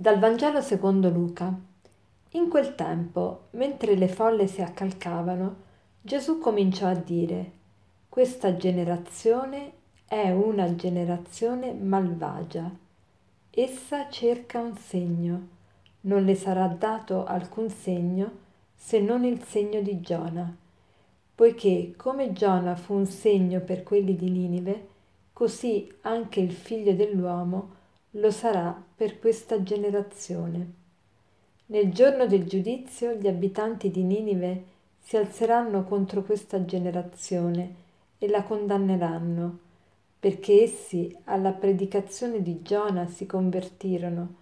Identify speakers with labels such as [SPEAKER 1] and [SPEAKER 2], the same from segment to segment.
[SPEAKER 1] Dal Vangelo secondo Luca. In quel tempo, mentre le folle si accalcavano, Gesù cominciò a dire, questa generazione è una generazione malvagia. Essa cerca un segno. Non le sarà dato alcun segno se non il segno di Giona. Poiché come Giona fu un segno per quelli di Ninive, così anche il figlio dell'uomo lo sarà per questa generazione. Nel giorno del giudizio gli abitanti di Ninive si alzeranno contro questa generazione e la condanneranno, perché essi alla predicazione di Giona si convertirono,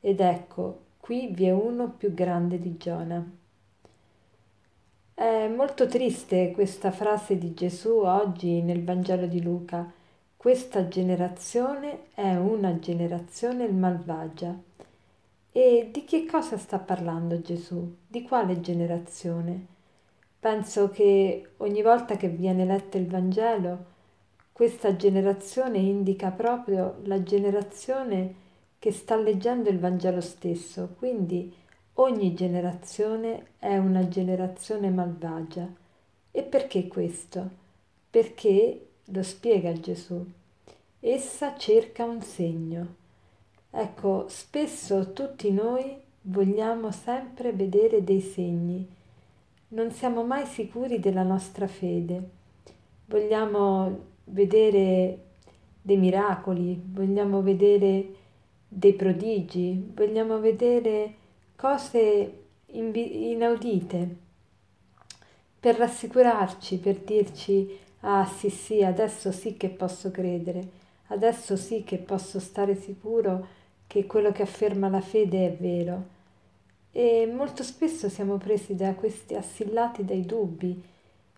[SPEAKER 1] ed ecco, qui vi è uno più grande di Giona. È molto triste questa frase di Gesù oggi nel Vangelo di Luca questa generazione è una generazione malvagia. E di che cosa sta parlando Gesù? Di quale generazione? Penso che ogni volta che viene letto il Vangelo, questa generazione indica proprio la generazione che sta leggendo il Vangelo stesso, quindi ogni generazione è una generazione malvagia. E perché questo? Perché lo spiega Gesù. Essa cerca un segno. Ecco, spesso tutti noi vogliamo sempre vedere dei segni. Non siamo mai sicuri della nostra fede. Vogliamo vedere dei miracoli, vogliamo vedere dei prodigi, vogliamo vedere cose inaudite per rassicurarci, per dirci Ah sì sì, adesso sì che posso credere, adesso sì che posso stare sicuro che quello che afferma la fede è vero. E molto spesso siamo presi da questi assillati dai dubbi,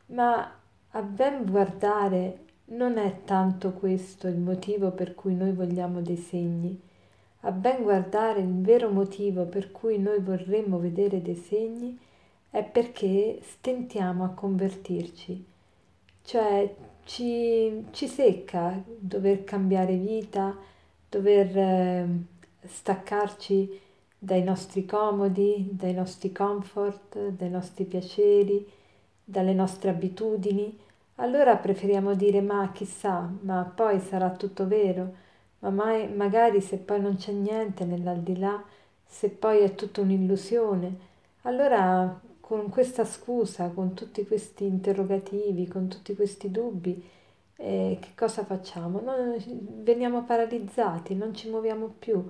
[SPEAKER 1] ma a ben guardare non è tanto questo il motivo per cui noi vogliamo dei segni. A ben guardare il vero motivo per cui noi vorremmo vedere dei segni è perché stentiamo a convertirci cioè ci, ci secca dover cambiare vita, dover eh, staccarci dai nostri comodi, dai nostri comfort, dai nostri piaceri, dalle nostre abitudini. Allora preferiamo dire ma chissà, ma poi sarà tutto vero, ma mai, magari se poi non c'è niente nell'aldilà, se poi è tutta un'illusione, allora con questa scusa, con tutti questi interrogativi, con tutti questi dubbi, eh, che cosa facciamo? Noi veniamo paralizzati, non ci muoviamo più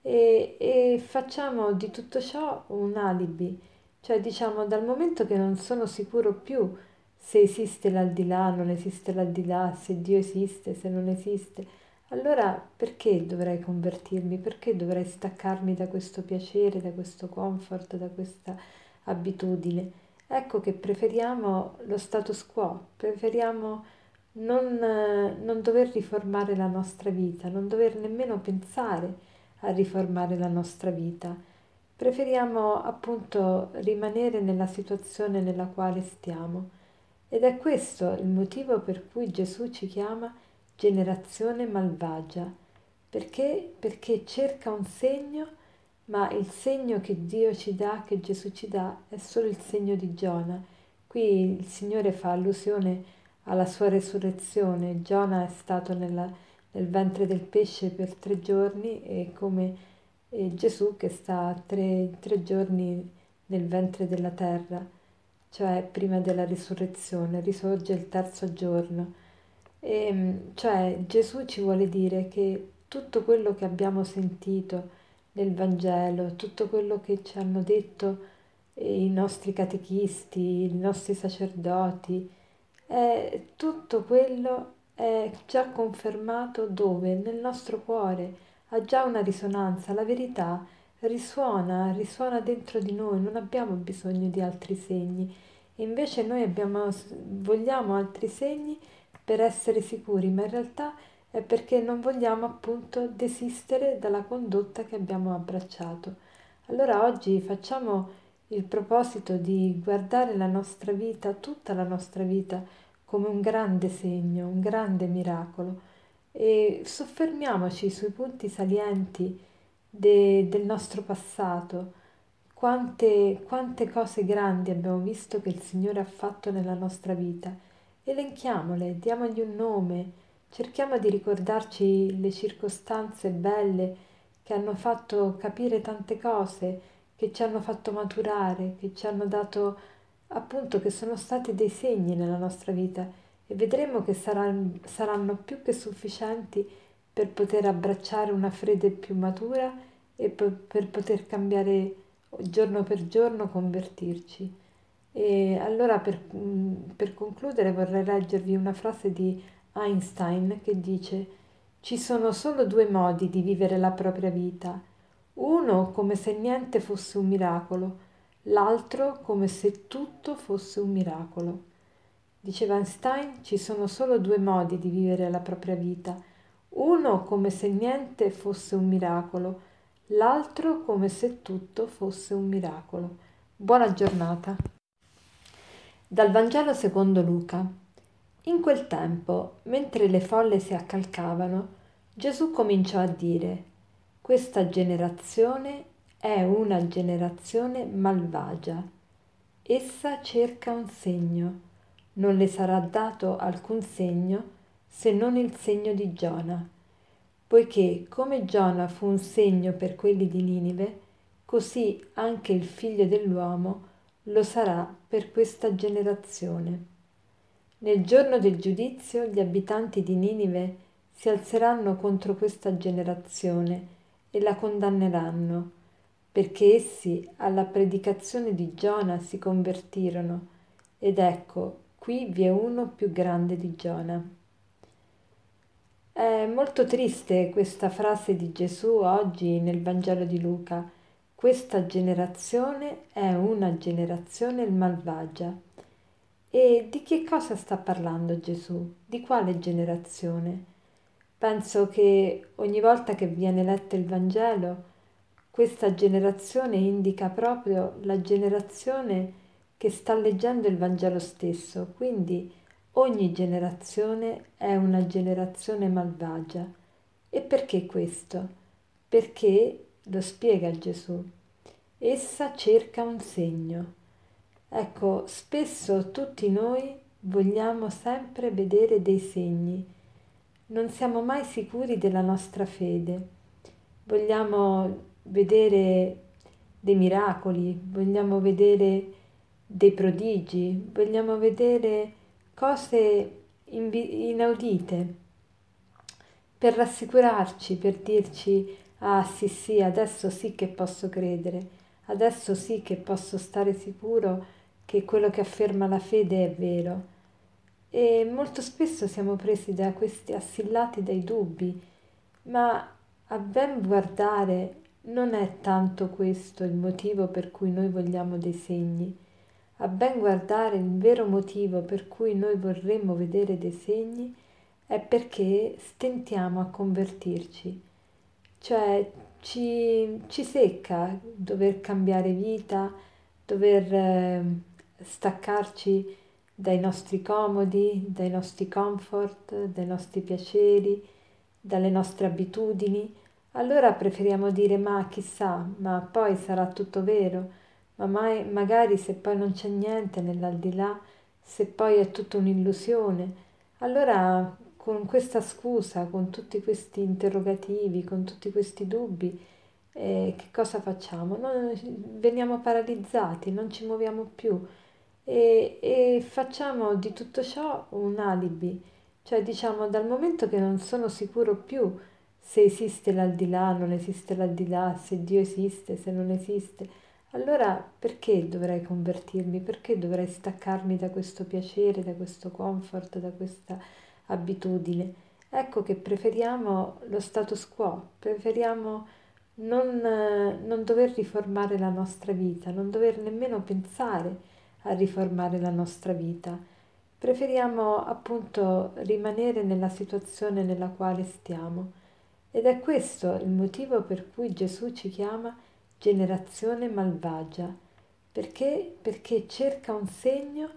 [SPEAKER 1] e, e facciamo di tutto ciò un alibi, cioè diciamo dal momento che non sono sicuro più se esiste l'aldilà, non esiste l'aldilà, se Dio esiste, se non esiste, allora perché dovrei convertirmi? Perché dovrei staccarmi da questo piacere, da questo comfort, da questa abitudine. Ecco che preferiamo lo status quo, preferiamo non, non dover riformare la nostra vita, non dover nemmeno pensare a riformare la nostra vita. Preferiamo appunto rimanere nella situazione nella quale stiamo. Ed è questo il motivo per cui Gesù ci chiama generazione malvagia, perché? Perché cerca un segno ma il segno che Dio ci dà, che Gesù ci dà, è solo il segno di Giona. Qui il Signore fa allusione alla sua resurrezione. Giona è stato nella, nel ventre del pesce per tre giorni e come e Gesù che sta tre, tre giorni nel ventre della terra, cioè prima della risurrezione, risorge il terzo giorno. E, cioè Gesù ci vuole dire che tutto quello che abbiamo sentito, nel Vangelo, tutto quello che ci hanno detto i nostri catechisti, i nostri sacerdoti, è, tutto quello è già confermato dove? Nel nostro cuore, ha già una risonanza, la verità risuona, risuona dentro di noi, non abbiamo bisogno di altri segni. Invece noi abbiamo, vogliamo altri segni per essere sicuri, ma in realtà è perché non vogliamo appunto desistere dalla condotta che abbiamo abbracciato. Allora oggi facciamo il proposito di guardare la nostra vita, tutta la nostra vita, come un grande segno, un grande miracolo e soffermiamoci sui punti salienti de, del nostro passato, quante, quante cose grandi abbiamo visto che il Signore ha fatto nella nostra vita. Elenchiamole, diamogli un nome, cerchiamo di ricordarci le circostanze belle che hanno fatto capire tante cose, che ci hanno fatto maturare, che ci hanno dato appunto che sono stati dei segni nella nostra vita e vedremo che saranno, saranno più che sufficienti per poter abbracciare una fede più matura e per, poter cambiare giorno per giorno, convertirci. E allora per, per concludere vorrei leggervi una frase di Einstein che dice ci sono solo due modi di vivere la propria vita, uno come se niente fosse un miracolo, l'altro come se tutto fosse un miracolo. Diceva Einstein, ci sono solo due modi di vivere la propria vita, uno come se niente fosse un miracolo, l'altro come se tutto fosse un miracolo. Buona giornata. Dal Vangelo secondo Luca. In quel tempo, mentre le folle si accalcavano, Gesù cominciò a dire, questa generazione è una generazione malvagia. Essa cerca un segno non le sarà dato alcun segno se non il segno di Giona, poiché come Giona fu un segno per quelli di Ninive, così anche il figlio dell'uomo lo sarà per questa generazione. Nel giorno del giudizio gli abitanti di Ninive si alzeranno contro questa generazione e la condanneranno, perché essi alla predicazione di Giona si convertirono, ed ecco Qui vi è uno più grande di Giona. È molto triste questa frase di Gesù oggi nel Vangelo di Luca. Questa generazione è una generazione malvagia. E di che cosa sta parlando Gesù? Di quale generazione? Penso che ogni volta che viene letto il Vangelo, questa generazione indica proprio la generazione che sta leggendo il Vangelo stesso, quindi ogni generazione è una generazione malvagia. E perché questo? Perché, lo spiega Gesù, essa cerca un segno. Ecco, spesso tutti noi vogliamo sempre vedere dei segni, non siamo mai sicuri della nostra fede, vogliamo vedere dei miracoli, vogliamo vedere dei prodigi, vogliamo vedere cose inaudite. Per rassicurarci, per dirci ah sì sì, adesso sì che posso credere, adesso sì che posso stare sicuro che quello che afferma la fede è vero. E molto spesso siamo presi da questi assillati dai dubbi, ma a ben guardare non è tanto questo il motivo per cui noi vogliamo dei segni a ben guardare il vero motivo per cui noi vorremmo vedere dei segni è perché stentiamo a convertirci, cioè ci, ci secca dover cambiare vita, dover eh, staccarci dai nostri comodi, dai nostri comfort, dai nostri piaceri, dalle nostre abitudini. Allora preferiamo dire ma chissà, ma poi sarà tutto vero ma mai, magari se poi non c'è niente nell'aldilà, se poi è tutta un'illusione, allora con questa scusa, con tutti questi interrogativi, con tutti questi dubbi, eh, che cosa facciamo? Noi veniamo paralizzati, non ci muoviamo più e, e facciamo di tutto ciò un alibi, cioè diciamo dal momento che non sono sicuro più se esiste l'aldilà, non esiste l'aldilà, se Dio esiste, se non esiste, allora perché dovrei convertirmi? Perché dovrei staccarmi da questo piacere, da questo comfort, da questa abitudine? Ecco che preferiamo lo status quo, preferiamo non, non dover riformare la nostra vita, non dover nemmeno pensare a riformare la nostra vita. Preferiamo appunto rimanere nella situazione nella quale stiamo. Ed è questo il motivo per cui Gesù ci chiama generazione malvagia. Perché? Perché cerca un segno,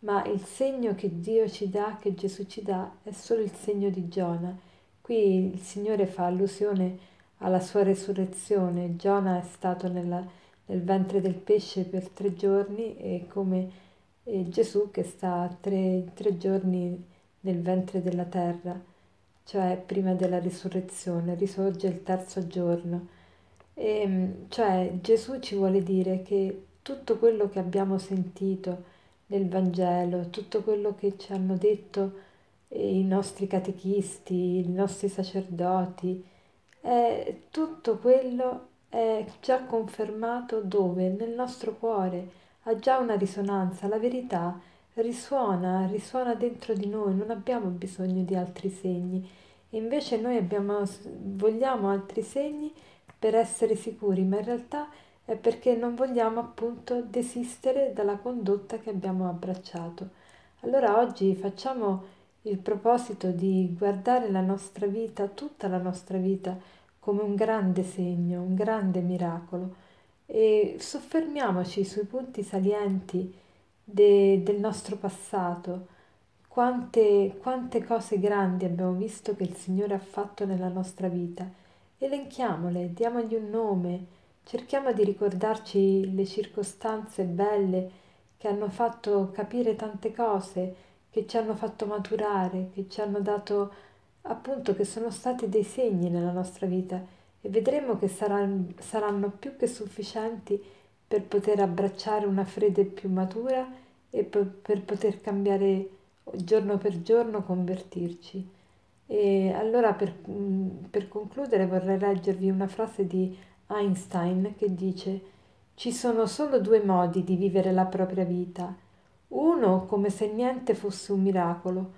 [SPEAKER 1] ma il segno che Dio ci dà, che Gesù ci dà, è solo il segno di Giona. Qui il Signore fa allusione alla sua resurrezione. Giona è stato nella, nel ventre del pesce per tre giorni e come e Gesù che sta tre, tre giorni nel ventre della terra, cioè prima della risurrezione, risorge il terzo giorno. E, cioè Gesù ci vuole dire che tutto quello che abbiamo sentito nel Vangelo, tutto quello che ci hanno detto i nostri catechisti, i nostri sacerdoti, è, tutto quello è già confermato dove? Nel nostro cuore, ha già una risonanza, la verità risuona, risuona dentro di noi, non abbiamo bisogno di altri segni. Invece noi abbiamo, vogliamo altri segni per essere sicuri, ma in realtà è perché non vogliamo appunto desistere dalla condotta che abbiamo abbracciato. Allora oggi facciamo il proposito di guardare la nostra vita, tutta la nostra vita, come un grande segno, un grande miracolo. E soffermiamoci sui punti salienti de, del nostro passato, quante, quante cose grandi abbiamo visto che il Signore ha fatto nella nostra vita. Elenchiamole, diamogli un nome, cerchiamo di ricordarci le circostanze belle che hanno fatto capire tante cose, che ci hanno fatto maturare, che ci hanno dato appunto che sono stati dei segni nella nostra vita e vedremo che saranno, saranno più che sufficienti per poter abbracciare una fede più matura e per, poter cambiare giorno per giorno, convertirci. E allora per, per concludere vorrei leggervi una frase di Einstein che dice ci sono solo due modi di vivere la propria vita uno come se niente fosse un miracolo,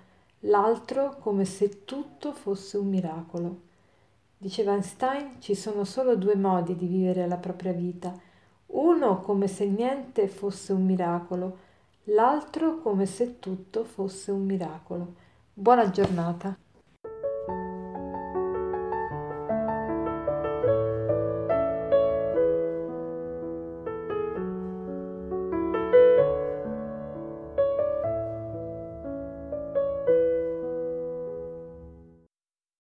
[SPEAKER 1] l'altro come se tutto fosse un miracolo. Diceva Einstein, ci sono solo due modi di vivere la propria vita, uno come se niente fosse un miracolo, l'altro come se tutto fosse un miracolo. Buona giornata.